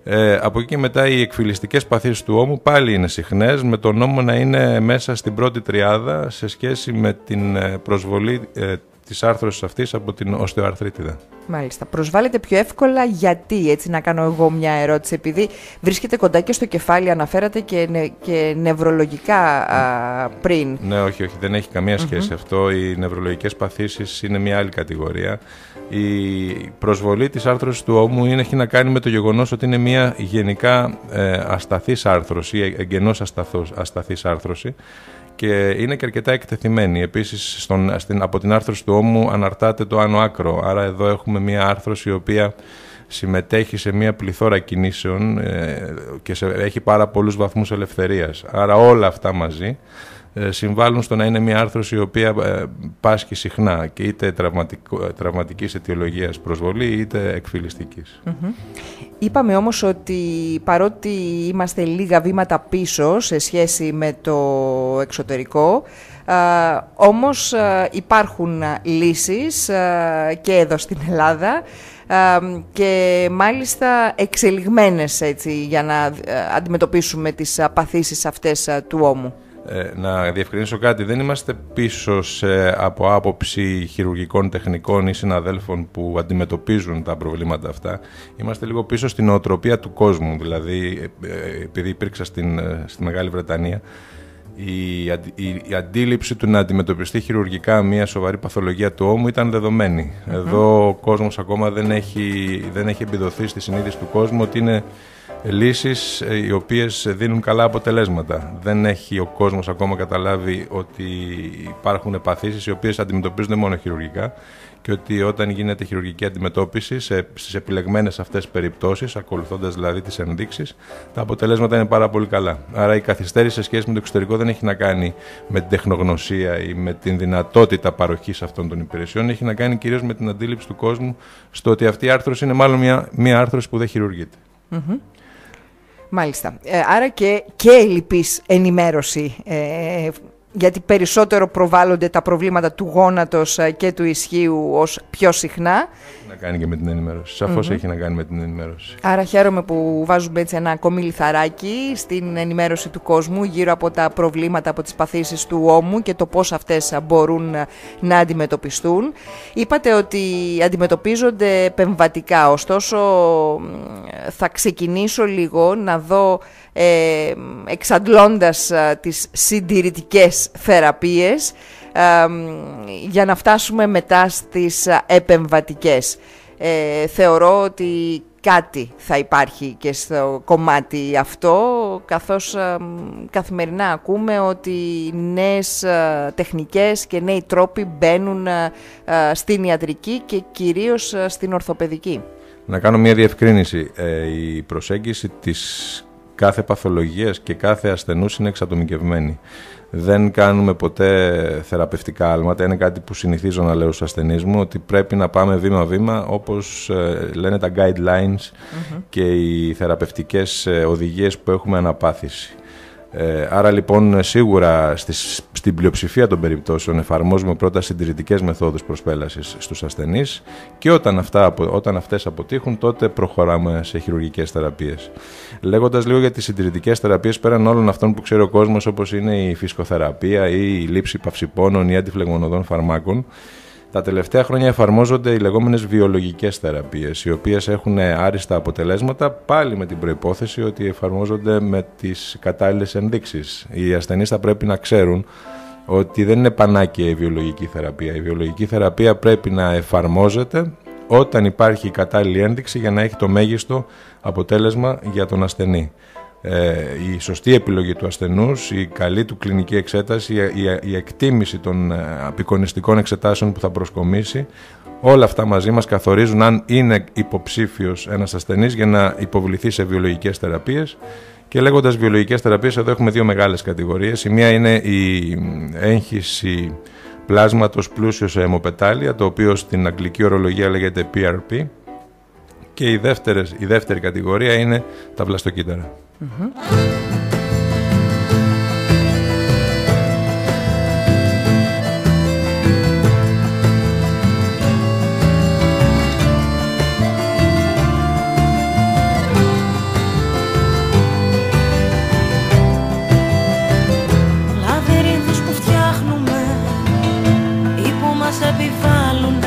Ε, από εκεί και μετά οι εκφυλιστικές παθήσεις του ώμου πάλι είναι συχνές, με τον ώμο να είναι μέσα στην πρώτη τριάδα σε σχέση με την ε, προσβολή ε, της άρθρωσης αυτής από την οστεοαρθρίτιδα. Μάλιστα. Προσβάλλεται πιο εύκολα γιατί, έτσι να κάνω εγώ μια ερώτηση, επειδή βρίσκεται κοντά και στο κεφάλι, αναφέρατε και, και νευρολογικά α, πριν. Ναι, όχι, όχι, δεν έχει καμία αυτό. Οι νευρολογικές παθήσεις είναι μια άλλη κατηγορία. Η προσβολή της άρθρωσης του ώμου είναι, έχει να κάνει με το γεγονός ότι είναι μια γενικά ε, ασταθής άρθρωση, εγγενώς ασταθός, ασταθής άρθρωση και είναι και αρκετά εκτεθειμένη. Επίσης στον, στην, από την άρθρωση του ώμου αναρτάται το άνω άκρο, άρα εδώ έχουμε μια άρθρωση η οποία συμμετέχει σε μια πληθώρα κινήσεων ε, και σε, έχει πάρα πολλούς βαθμούς ελευθερίας. Άρα όλα αυτά μαζί ε, συμβάλλουν στο να είναι μια άρθρωση η οποία ε, πάσχει συχνά και είτε τραυματικής αιτιολογίας προσβολή είτε εκφυλιστικής. Είπαμε όμως ότι παρότι είμαστε λίγα βήματα πίσω σε σχέση με το εξωτερικό, α, όμως υπάρχουν λύσεις και εδώ στην Ελλάδα και μάλιστα εξελιγμένες έτσι, για να αντιμετωπίσουμε τις παθήσεις αυτές του ώμου. Ε, να διευκρινίσω κάτι, δεν είμαστε πίσω από άποψη χειρουργικών τεχνικών ή συναδέλφων που αντιμετωπίζουν τα προβλήματα αυτά. Είμαστε λίγο πίσω στην οτροπία του κόσμου, δηλαδή ε, επειδή υπήρξα στην, ε, στη Μεγάλη Βρετανία, η, η, η, αντίληψη του να αντιμετωπιστεί χειρουργικά μια σοβαρή παθολογία του ώμου ήταν Εδώ ο κόσμος ακόμα δεν έχει, δεν έχει επιδοθεί στη συνείδηση του κόσμου ότι είναι λύσεις ε, οι οποίες δίνουν καλά αποτελέσματα. Δεν έχει ο κόσμος ακόμα καταλάβει ότι υπάρχουν παθήσεις οι οποίες αντιμετωπίζονται μόνο χειρουργικά και ότι όταν γίνεται χειρουργική αντιμετώπιση σε, στις επιλεγμένες αυτές περιπτώσεις, ακολουθώντας δηλαδή τις ενδείξεις, τα αποτελέσματα είναι πάρα πολύ καλά. Άρα η καθυστέρηση σε σχέση με το εξωτερικό δεν έχει να κάνει με την τεχνογνωσία ή με την δυνατότητα παροχής αυτών των υπηρεσιών, έχει να κάνει κυρίως με την αντίληψη του κόσμου στο ότι αυτή η άρθρωση είναι μάλλον μια, μια άρθρωση που δεν χειρουργείται. Μάλιστα. Ε, άρα και, και λυπής ενημέρωση ε, γιατί περισσότερο προβάλλονται τα προβλήματα του γόνατος ε, και του ισχύου ως πιο συχνά. Έχει να κάνει και με την ενημέρωση. Σαφώς έχει να κάνει με την ενημέρωση. Άρα χαίρομαι που βάζουμε έτσι ένα ακόμη λιθαράκι στην ενημέρωση του κόσμου γύρω από τα προβλήματα, από τις παθήσεις του ώμου και το πώς αυτές μπορούν ε, να αντιμετωπιστούν. Είπατε ότι αντιμετωπίζονται πεμβατικά, ωστόσο θα ξεκινήσω λίγο να δω ε, εξαντλώντας τις συντηρητικές θεραπείες για να φτάσουμε μετά στις επεμβατικές. Ε, θεωρώ ότι κάτι θα υπάρχει και στο κομμάτι αυτό, καθώς καθημερινά ακούμε ότι νέες τεχνικές και νέοι τρόποι μπαίνουν στην ιατρική και κυρίως στην ορθοπαιδική. Να κάνω μια διευκρίνηση. Ε, η προσέγγιση της κάθε παθολογίας και κάθε ασθενούς είναι εξατομικευμένη. Δεν κάνουμε ποτέ θεραπευτικά άλματα. Είναι κάτι που συνηθίζω να λέω στους ασθενείς μου, ότι πρέπει να πάμε βήμα-βήμα όπως ε, λένε τα guidelines και οι θεραπευτικές ε, οδηγίες που έχουμε αναπάθηση. Ε, άρα λοιπόν σίγουρα στις, στην πλειοψηφία των περιπτώσεων εφαρμόζουμε πρώτα συντηρητικές μεθόδους προσπέλασης στους ασθενείς και όταν, αυτά, όταν αυτές αποτύχουν τότε προχωράμε σε χειρουργικές θεραπείες. Λέγοντας λίγο για τις συντηρητικές θεραπείες πέραν όλων αυτών που ξέρει ο κόσμος όπως είναι η φυσκοθεραπεία ή η λήψη παυσιπώνων ή αντιφλεγμονωδών φαρμάκων τα τελευταία χρόνια εφαρμόζονται οι λεγόμενες βιολογικές θεραπείες, οι οποίες έχουν άριστα αποτελέσματα, πάλι με την προϋπόθεση ότι εφαρμόζονται με τις κατάλληλες ενδείξεις. Οι ασθενείς θα πρέπει να ξέρουν ότι δεν είναι πανάκια η βιολογική θεραπεία. Η βιολογική θεραπεία πρέπει να εφαρμόζεται όταν υπάρχει η κατάλληλη ένδειξη για να έχει το μέγιστο αποτέλεσμα για τον ασθενή. Ε, η σωστή επιλογή του ασθενούς, η καλή του κλινική εξέταση, η, εκτίμηση των ε, απεικονιστικών εξετάσεων που θα προσκομίσει, όλα αυτά μαζί μας καθορίζουν αν είναι υποψήφιος ένας ασθενής για να υποβληθεί σε βιολογικές θεραπείες και λέγοντας βιολογικές θεραπείες εδώ έχουμε δύο μεγάλες κατηγορίες. Η μία είναι η έγχυση πλάσματος πλούσιος σε αιμοπετάλια, το οποίο στην αγγλική ορολογία λέγεται PRP και η, η δεύτερη κατηγορία είναι τα βλαστοκύτταρα. Λαβυρίνθους που φτιάχνουμε ή που μας επιβάλλουν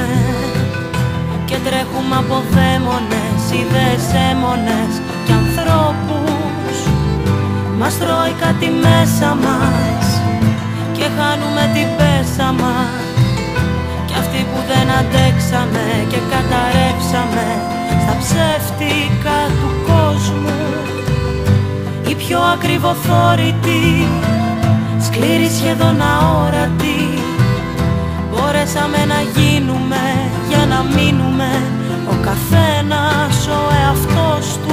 Ζούμε από δαίμονες, ιδέες έμονες και ανθρώπους Μας τρώει κάτι μέσα μας και χάνουμε την πέσα μας. Κι αυτοί που δεν αντέξαμε και καταρρεύσαμε στα ψεύτικα του κόσμου. Οι πιο ακριβοθόρητοι, σκληροί σχεδόν αόρατοι Μπορέσαμε να γίνουμε για να μείνουμε ο καθένας ο εαυτός του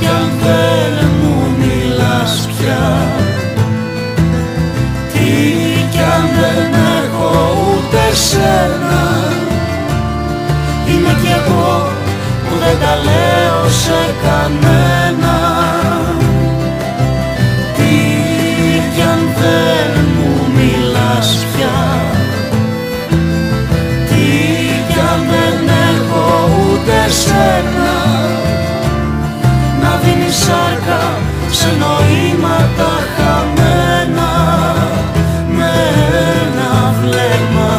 κι αν δεν μου μιλάς πια. Τι κι αν δεν έχω ούτε σένα. Είμαι κι εγώ που δεν τα λέω σε κανένα σε νοήματα χαμένα με ένα βλέμμα.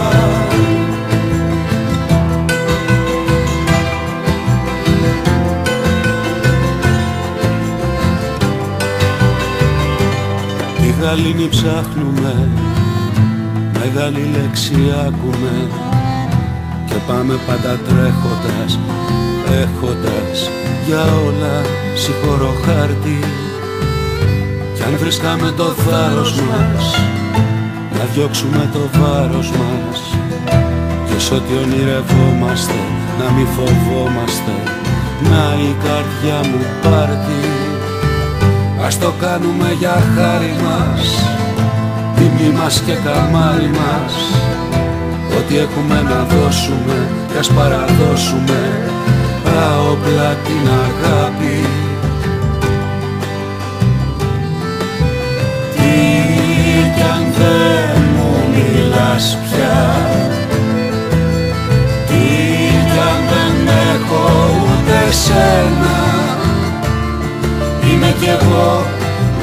Τη γαλήνη ψάχνουμε Μεγάλη λέξη άκουμε. Και πάμε πάντα τρέχοντας Έχοντας για όλα συγχωρώ χάρτη. κι αν βρίσκαμε το θάρρος μας Να διώξουμε το βάρος μας. Και σ' ό,τι ονειρευόμαστε Να μη φοβόμαστε. Να η καρδιά μου πάρτι. Ας το κάνουμε για χάρη μας. Τιμή μας και καμάρι μας. Ό,τι έχουμε να δώσουμε Κι ας παραδώσουμε. Τα όπλα την αγάπη δεν μου μιλάς πια. Τι κι αν δεν έχω ούτε σένα. Είμαι κι εγώ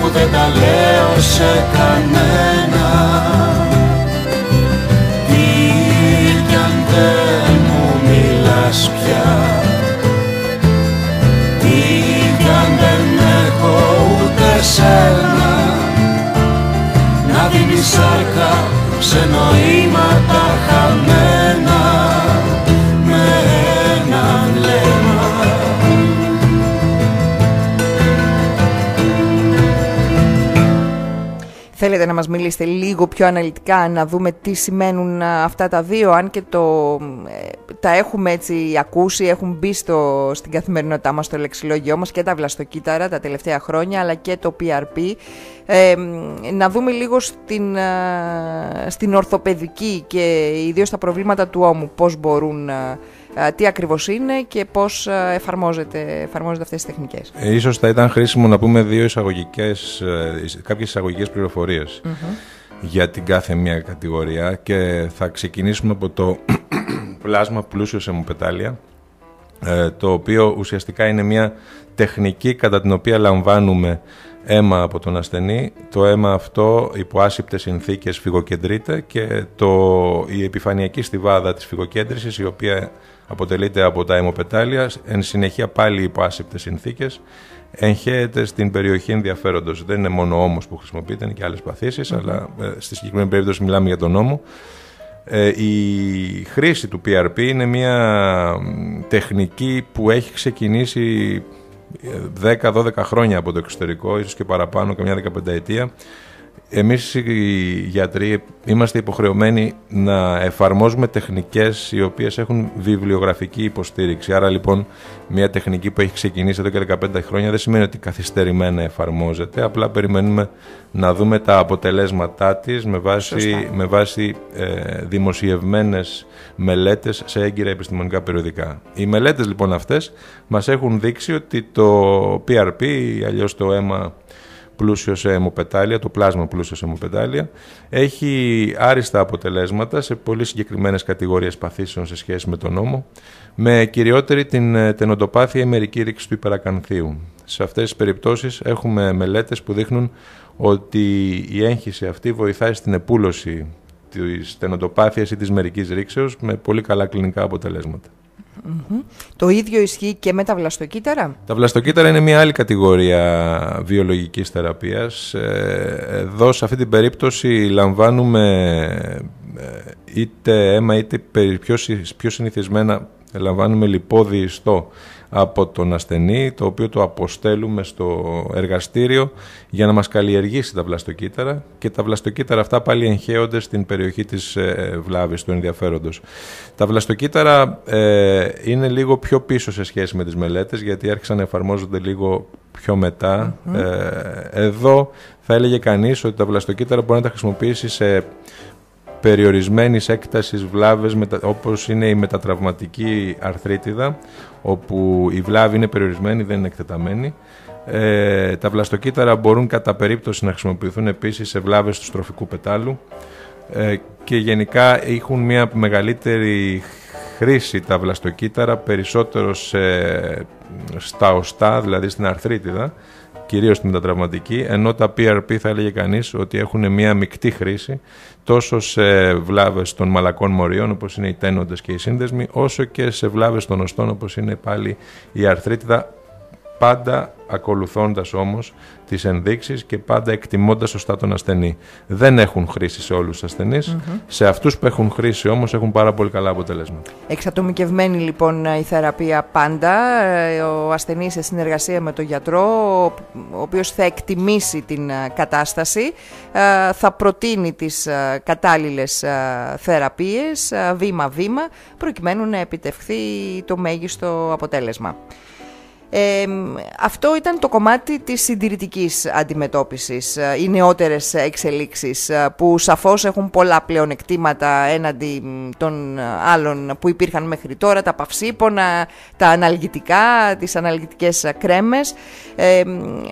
που δεν τα λέω σε κανένα. Τι κι αν δεν μου μιλάς πια. Τι κι αν δεν έχω ούτε σένα δίνει σάρκα σε νοήματα χαμένα με ένα βλέμμα Θέλετε να μας μιλήσετε λίγο πιο αναλυτικά, να δούμε τι σημαίνουν αυτά τα δύο, αν και το, ε, τα έχουμε έτσι ακούσει, έχουν μπει στο, στην καθημερινότητά μας, στο λεξιλόγιό μας και τα βλαστοκύτταρα τα τελευταία χρόνια, αλλά και το PRP. Ε, να δούμε λίγο στην, στην ορθοπαιδική και ιδίως τα προβλήματα του ώμου, πώς μπορούν τι ακριβώς είναι και πώς εφαρμόζεται, εφαρμόζονται αυτές τις τεχνικές. Ε, ίσως θα ήταν χρήσιμο να πούμε δύο εισαγωγικές, ε, κάποιες εισαγωγικές για την κάθε μία κατηγορία και θα ξεκινήσουμε από το πλάσμα πλούσιο σε μουπετάλια ε, το οποίο ουσιαστικά είναι μια τεχνική κατά την οποία λαμβάνουμε αίμα από τον ασθενή. Το αίμα αυτό υπό άσυπτες συνθήκες φυγοκεντρείται και το, η επιφανειακή στιβάδα της φυγοκέντρησης η οποία αποτελείται από τα αιμοπετάλια εν συνεχεία πάλι υπό άσυπτες συνθήκες εγχέεται στην περιοχή ενδιαφέροντος. Δεν είναι μόνο όμως που χρησιμοποιείται, είναι και άλλες αλλά ε, στη συγκεκριμένη περίπτωση μιλάμε για τον ώμο. Ε, η χρήση του PRP είναι μια τεχνική που έχει ξεκινήσει 10-12 χρόνια από το εξωτερικό, ίσως και παραπάνω, καμιά 15 ετία εμείς οι γιατροί είμαστε υποχρεωμένοι να εφαρμόζουμε τεχνικές οι οποίες έχουν βιβλιογραφική υποστήριξη. Άρα λοιπόν μια τεχνική που έχει ξεκινήσει εδώ και 15 χρόνια δεν σημαίνει ότι καθυστερημένα εφαρμόζεται. Απλά περιμένουμε να δούμε τα αποτελέσματά της με βάση, με βάση ε, δημοσιευμένες μελέτες σε έγκυρα επιστημονικά περιοδικά. Οι μελέτες λοιπόν αυτές μας έχουν δείξει ότι το PRP, αλλιώς το αίμα πλούσιο σε αιμοπετάλια, το πλάσμα πλούσιο σε αιμοπετάλια, έχει άριστα αποτελέσματα σε πολύ συγκεκριμένες κατηγορίες παθήσεων σε σχέση με τον νόμο, με κυριότερη την ε, τενοντοπάθεια ή μερική ρήξη του υπερακανθίου. Σε αυτές τις περιπτώσεις έχουμε μελέτες που δείχνουν ότι η έγχυση αυτή βοηθάει στην επούλωση της τενοτοπάθειας ή της μερικής ρήξεως με πολύ καλά κλινικά αποτελέσματα. Το ίδιο ισχύει και με τα βλαστοκύτταρα; Τα βλαστοκύτταρα είναι μια άλλη κατηγορία βιολογικής θεραπείας. Ε, εδώ σε αυτή την περίπτωση λαμβάνουμε ε, είτε αίμα είτε πιο, πιο συνηθισμένα λαμβάνουμε λιπόδι ιστό από τον ασθενή, το οποίο το αποστέλουμε στο εργαστήριο για να μας καλλιεργήσει τα βλαστοκύτταρα και τα βλαστοκύτταρα αυτά πάλι εγχέονται στην περιοχή της ε, βλάβης του ενδιαφέροντος. Τα βλαστοκύτταρα ε, είναι λίγο πιο πίσω σε σχέση με τις μελέτες γιατί άρχισαν να εφαρμόζονται λίγο πιο μετα Ε, εδώ θα έλεγε κανείς ότι τα βλαστοκύτταρα μπορεί να τα χρησιμοποιήσει σε περιορισμένης έκτασης βλάβες όπως είναι η μετατραυματική αρθρίτιδα όπου η βλάβη είναι περιορισμένη, δεν είναι εκτεταμένη. Ε, τα βλαστοκύτταρα μπορούν κατά περίπτωση να χρησιμοποιηθούν επίσης σε βλάβες του στροφικού πετάλου ε, και γενικά έχουν μια μεγαλύτερη χρήση τα βλαστοκύτταρα περισσότερο σε, στα οστά, δηλαδή στην αρθρίτιδα κυρίως στην μετατραυματική, ενώ τα PRP θα έλεγε κανείς ότι έχουν μια μεικτή χρήση τόσο σε βλάβες των μαλακών μοριών όπως είναι οι τένοντες και οι σύνδεσμοι, όσο και σε βλάβες των οστών όπως είναι πάλι η αρθρίτιδα πάντα ακολουθώντας όμως τις ενδείξεις και πάντα εκτιμώντας σωστά τον ασθενή. Δεν έχουν χρήση σε όλους τους ασθενείς, σε αυτούς που έχουν χρήση όμως έχουν πάρα πολύ καλά αποτελέσματα. Εξατομικευμένη λοιπόν η θεραπεία πάντα, ε, ο ασθενής σε συνεργασία με τον γιατρό, ο οποίος θα εκτιμήσει την ε, κατάσταση, ε, θα προτείνει τις κατάλληλες θεραπείες βήμα-βήμα, προκειμένου να επιτευχθεί το μέγιστο αποτέλεσμα αυτό ήταν το κομμάτι της συντηρητικής αντιμετώπισης, ε, οι νεότερες εξελίξεις ε, που σαφώς έχουν πολλά πλέον εκτήματα έναντι των άλλων που υπήρχαν μέχρι τώρα, τα παυσίπονα, τα αναλγητικά, τις αναλγητικές κρέμες.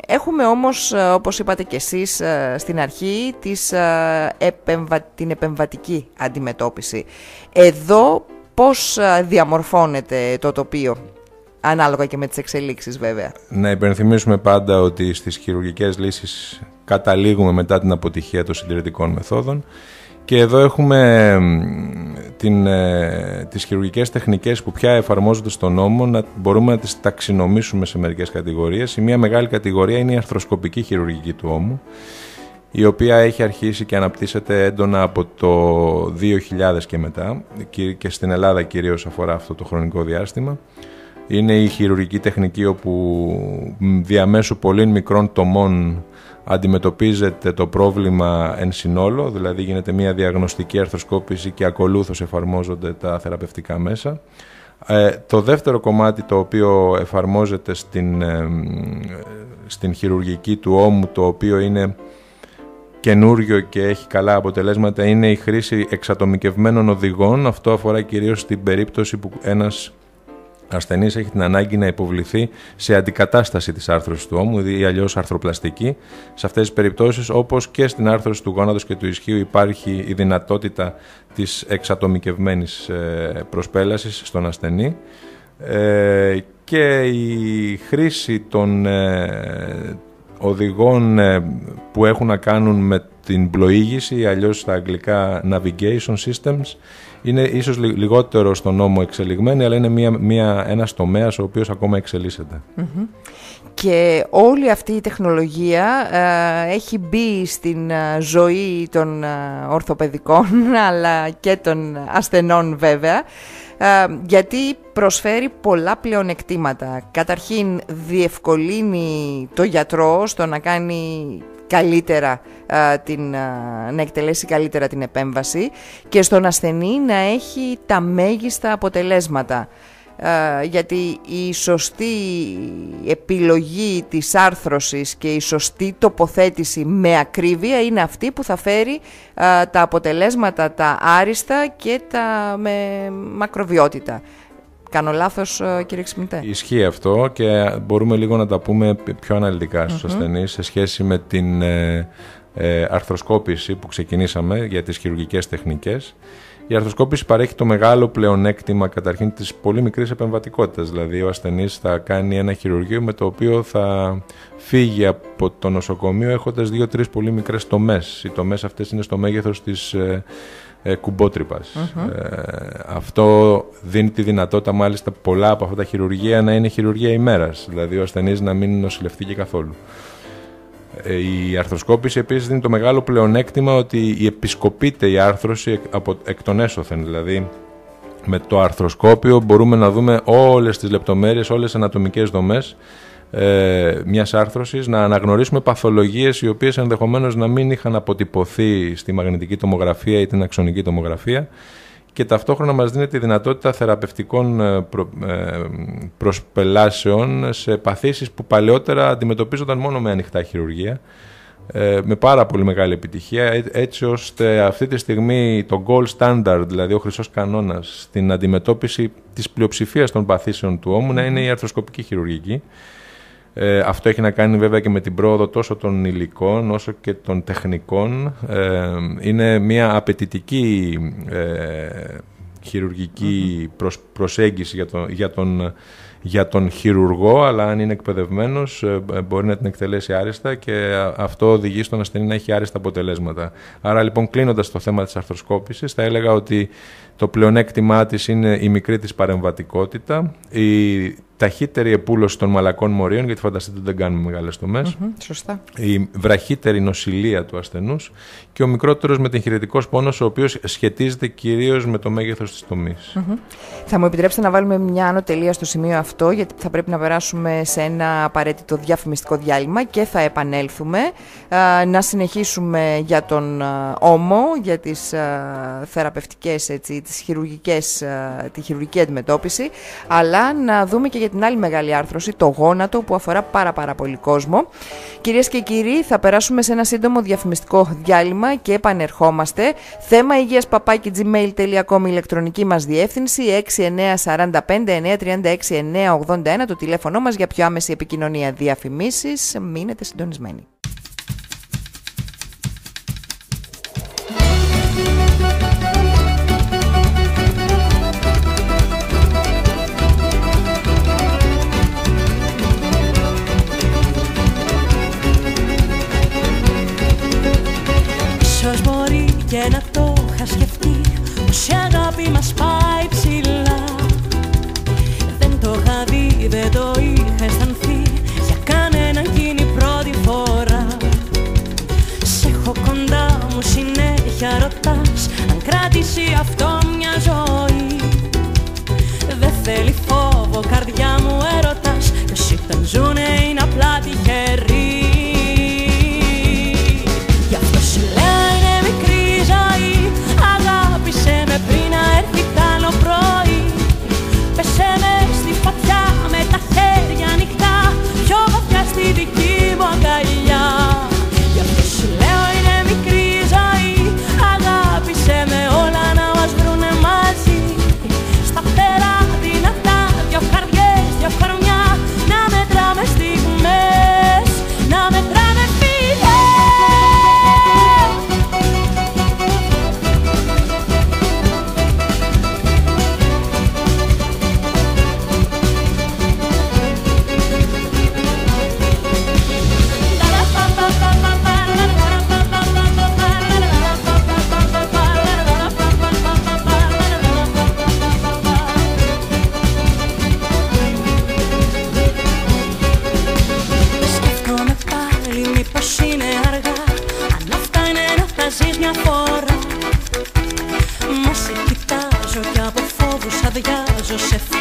έχουμε όμως, ε, όπως είπατε και εσείς στην αρχή, της, την επεμβατική αντιμετώπιση. Εδώ πώς διαμορφώνεται το τοπίο; Ανάλογα και με τις εξελίξεις βέβαια. Να υπενθυμίσουμε πάντα ότι στις χειρουργικές λύσεις καταλήγουμε μετά την αποτυχία των συντηρητικών μεθόδων και εδώ έχουμε την, ε, τις χειρουργικές τεχνικές που πια εφαρμόζονται στον νόμο να μπορούμε να τις ταξινομήσουμε σε μερικές κατηγορίες. Η μία μεγάλη κατηγορία είναι η αρθροσκοπική χειρουργική του ώμου η οποία έχει αρχίσει και αναπτύσσεται έντονα από το 2000 και μετά και στην Ελλάδα κυρίως αφορά αυτό το χρονικό διάστημα είναι η χειρουργική τεχνική όπου διαμέσου πολύ μικρών τομών αντιμετωπίζεται το πρόβλημα εν συνόλο, δηλαδή γίνεται μια διαγνωστική αρθροσκόπηση και ακολούθως εφαρμόζονται τα θεραπευτικά μέσα. Ε, το δεύτερο κομμάτι το οποίο εφαρμόζεται στην, ε, στην χειρουργική του ώμου, το οποίο είναι καινούριο και έχει καλά αποτελέσματα, είναι η χρήση εξατομικευμένων οδηγών. Αυτό αφορά κυρίως στην περίπτωση που ένας ασθενής έχει την ανάγκη να υποβληθεί σε αντικατάσταση της άρθρωσης του ώμου ή αλλιώς αρθροπλαστική. Σε αυτές τις περιπτώσεις, όπως και στην άρθρωση του γόνατος και του ισχύου, υπάρχει η δυνατότητα της εξατομικευμένης ε, προσπέλασης στον ασθενή. Ε, και η χρήση των ε, οδηγών που έχουν να κάνουν με την πλοήγηση, αλλιώς στα αγγλικά navigation systems, είναι ίσως λιγότερο στον νόμο εξελιγμένη, αλλά είναι μια, μια, ένας τομέας ο οποίος ακόμα Και όλη αυτή η τεχνολογία ε, έχει μπει στην ε, ζωή των ε, ορθοπαιδικών, αλλά και των ασθενών βέβαια, γιατί προσφέρει πολλά πλεονεκτήματα. Καταρχήν διευκολύνει το γιατρό στο να κάνει καλύτερα την, να εκτελέσει καλύτερα την επέμβαση και στον ασθενή να έχει τα μέγιστα αποτελέσματα. γιατί η σωστή επιλογή της άρθρωσης και η σωστή τοποθέτηση με ακρίβεια είναι αυτή που θα φέρει τα αποτελέσματα τα άριστα και τα με μακροβιότητα. Κάνω λάθος κύριε Ξημητέ. Ισχύει αυτό και μπορούμε λίγο να τα πούμε πιο αναλυτικά στους mm ασθενείς σε σχέση με την ε, ε, αρθροσκόπηση που ξεκινήσαμε για τις χειρουργικές τεχνικές. Η αρθροσκόπηση παρέχει το μεγάλο πλεονέκτημα καταρχήν της πολύ μικρής επεμβατικότητας. Δηλαδή ο ασθενής θα κάνει ένα χειρουργείο με το οποίο θα φύγει από το νοσοκομείο έχοντας δύο-τρεις πολύ μικρές τομές. Οι τομές αυτές είναι στο μέγεθος της ε, ε, κουμποτρυπας Ε, αυτό δίνει τη δυνατότητα μάλιστα πολλά από αυτά τα χειρουργία να είναι χειρουργία ημέρας, δηλαδή ο ασθενής να μην νοσηλευτεί και καθόλου. Ε, η αρθροσκόπηση επίσης δίνει το μεγάλο πλεονέκτημα ότι η επισκοπείται η άρθρωση από, εκ των έσωθεν, δηλαδή με το αρθροσκόπιο μπορούμε να δούμε όλες τις λεπτομέρειες, όλες τις ανατομικές δομές ε, μιας άρθρωσης, να αναγνωρίσουμε παθολογίες οι οποίες ενδεχομένως να μην είχαν αποτυπωθεί στη μαγνητική τομογραφία ή την αξονική τομογραφία και ταυτόχρονα μας δίνει τη δυνατότητα θεραπευτικών ε, προ, ε, προσπελάσεων σε παθήσεις που παλαιότερα αντιμετωπίζονταν μόνο με ανοιχτά χειρουργία ε, με πάρα πολύ μεγάλη επιτυχία έτσι ώστε αυτή τη στιγμή το gold standard, δηλαδή ο χρυσός κανόνας στην αντιμετώπιση της πλειοψηφίας των παθήσεων του ώμου να είναι η αρθροσκοπική χειρουργική ε, αυτό έχει να κάνει βέβαια και με την πρόοδο τόσο των υλικών όσο και των τεχνικών. Ε, είναι μια απαιτητική ε, χειρουργική προσέγγιση για τον, για, τον, για τον χειρουργό, αλλά αν είναι εκπαιδευμένος ε, μπορεί να την εκτελέσει άριστα και αυτό οδηγεί στον ασθενή να έχει άριστα αποτελέσματα. Άρα λοιπόν κλείνοντας το θέμα της αρθροσκόπησης θα έλεγα ότι το πλεονέκτημά της είναι η μικρή της παρεμβατικότητα, η ταχύτερη επούλωση των μαλακών μορίων, γιατί φανταστείτε ότι δεν κάνουμε μεγάλες σωστά. Η βραχύτερη νοσηλεία του ασθενούς και ο μικρότερος μετεγχειρητικό πόνος, ο οποίος σχετίζεται κυρίως με το μέγεθος της τομη Θα μου επιτρέψετε να βάλουμε μια άνω τελεία στο σημείο αυτό, γιατί θα πρέπει να περάσουμε σε ένα απαραίτητο διαφημιστικό διάλειμμα και θα επανέλθουμε. Να συνεχίσουμε για τον ώμο, για τις θεραπευτικές, έτσι, τις χειρουργικές, τη χειρουργική αντιμετώπιση, αλλά να δούμε και για την άλλη μεγάλη άρθρωση, το γόνατο, που αφορά πάρα πάρα πολύ κόσμο. Κυρίες και κύριοι, θα περάσουμε σε ένα σύντομο διαφημιστικό διάλειμμα και επανερχόμαστε. Θέμα υγείας παπάκι gmail.com ηλεκτρονική μας διεύθυνση 6945 936 981 το τηλέφωνο μας για πιο άμεση επικοινωνία διαφημίσεις. Μείνετε συντονισμένοι. Σε φύλλα να φύγω ξανά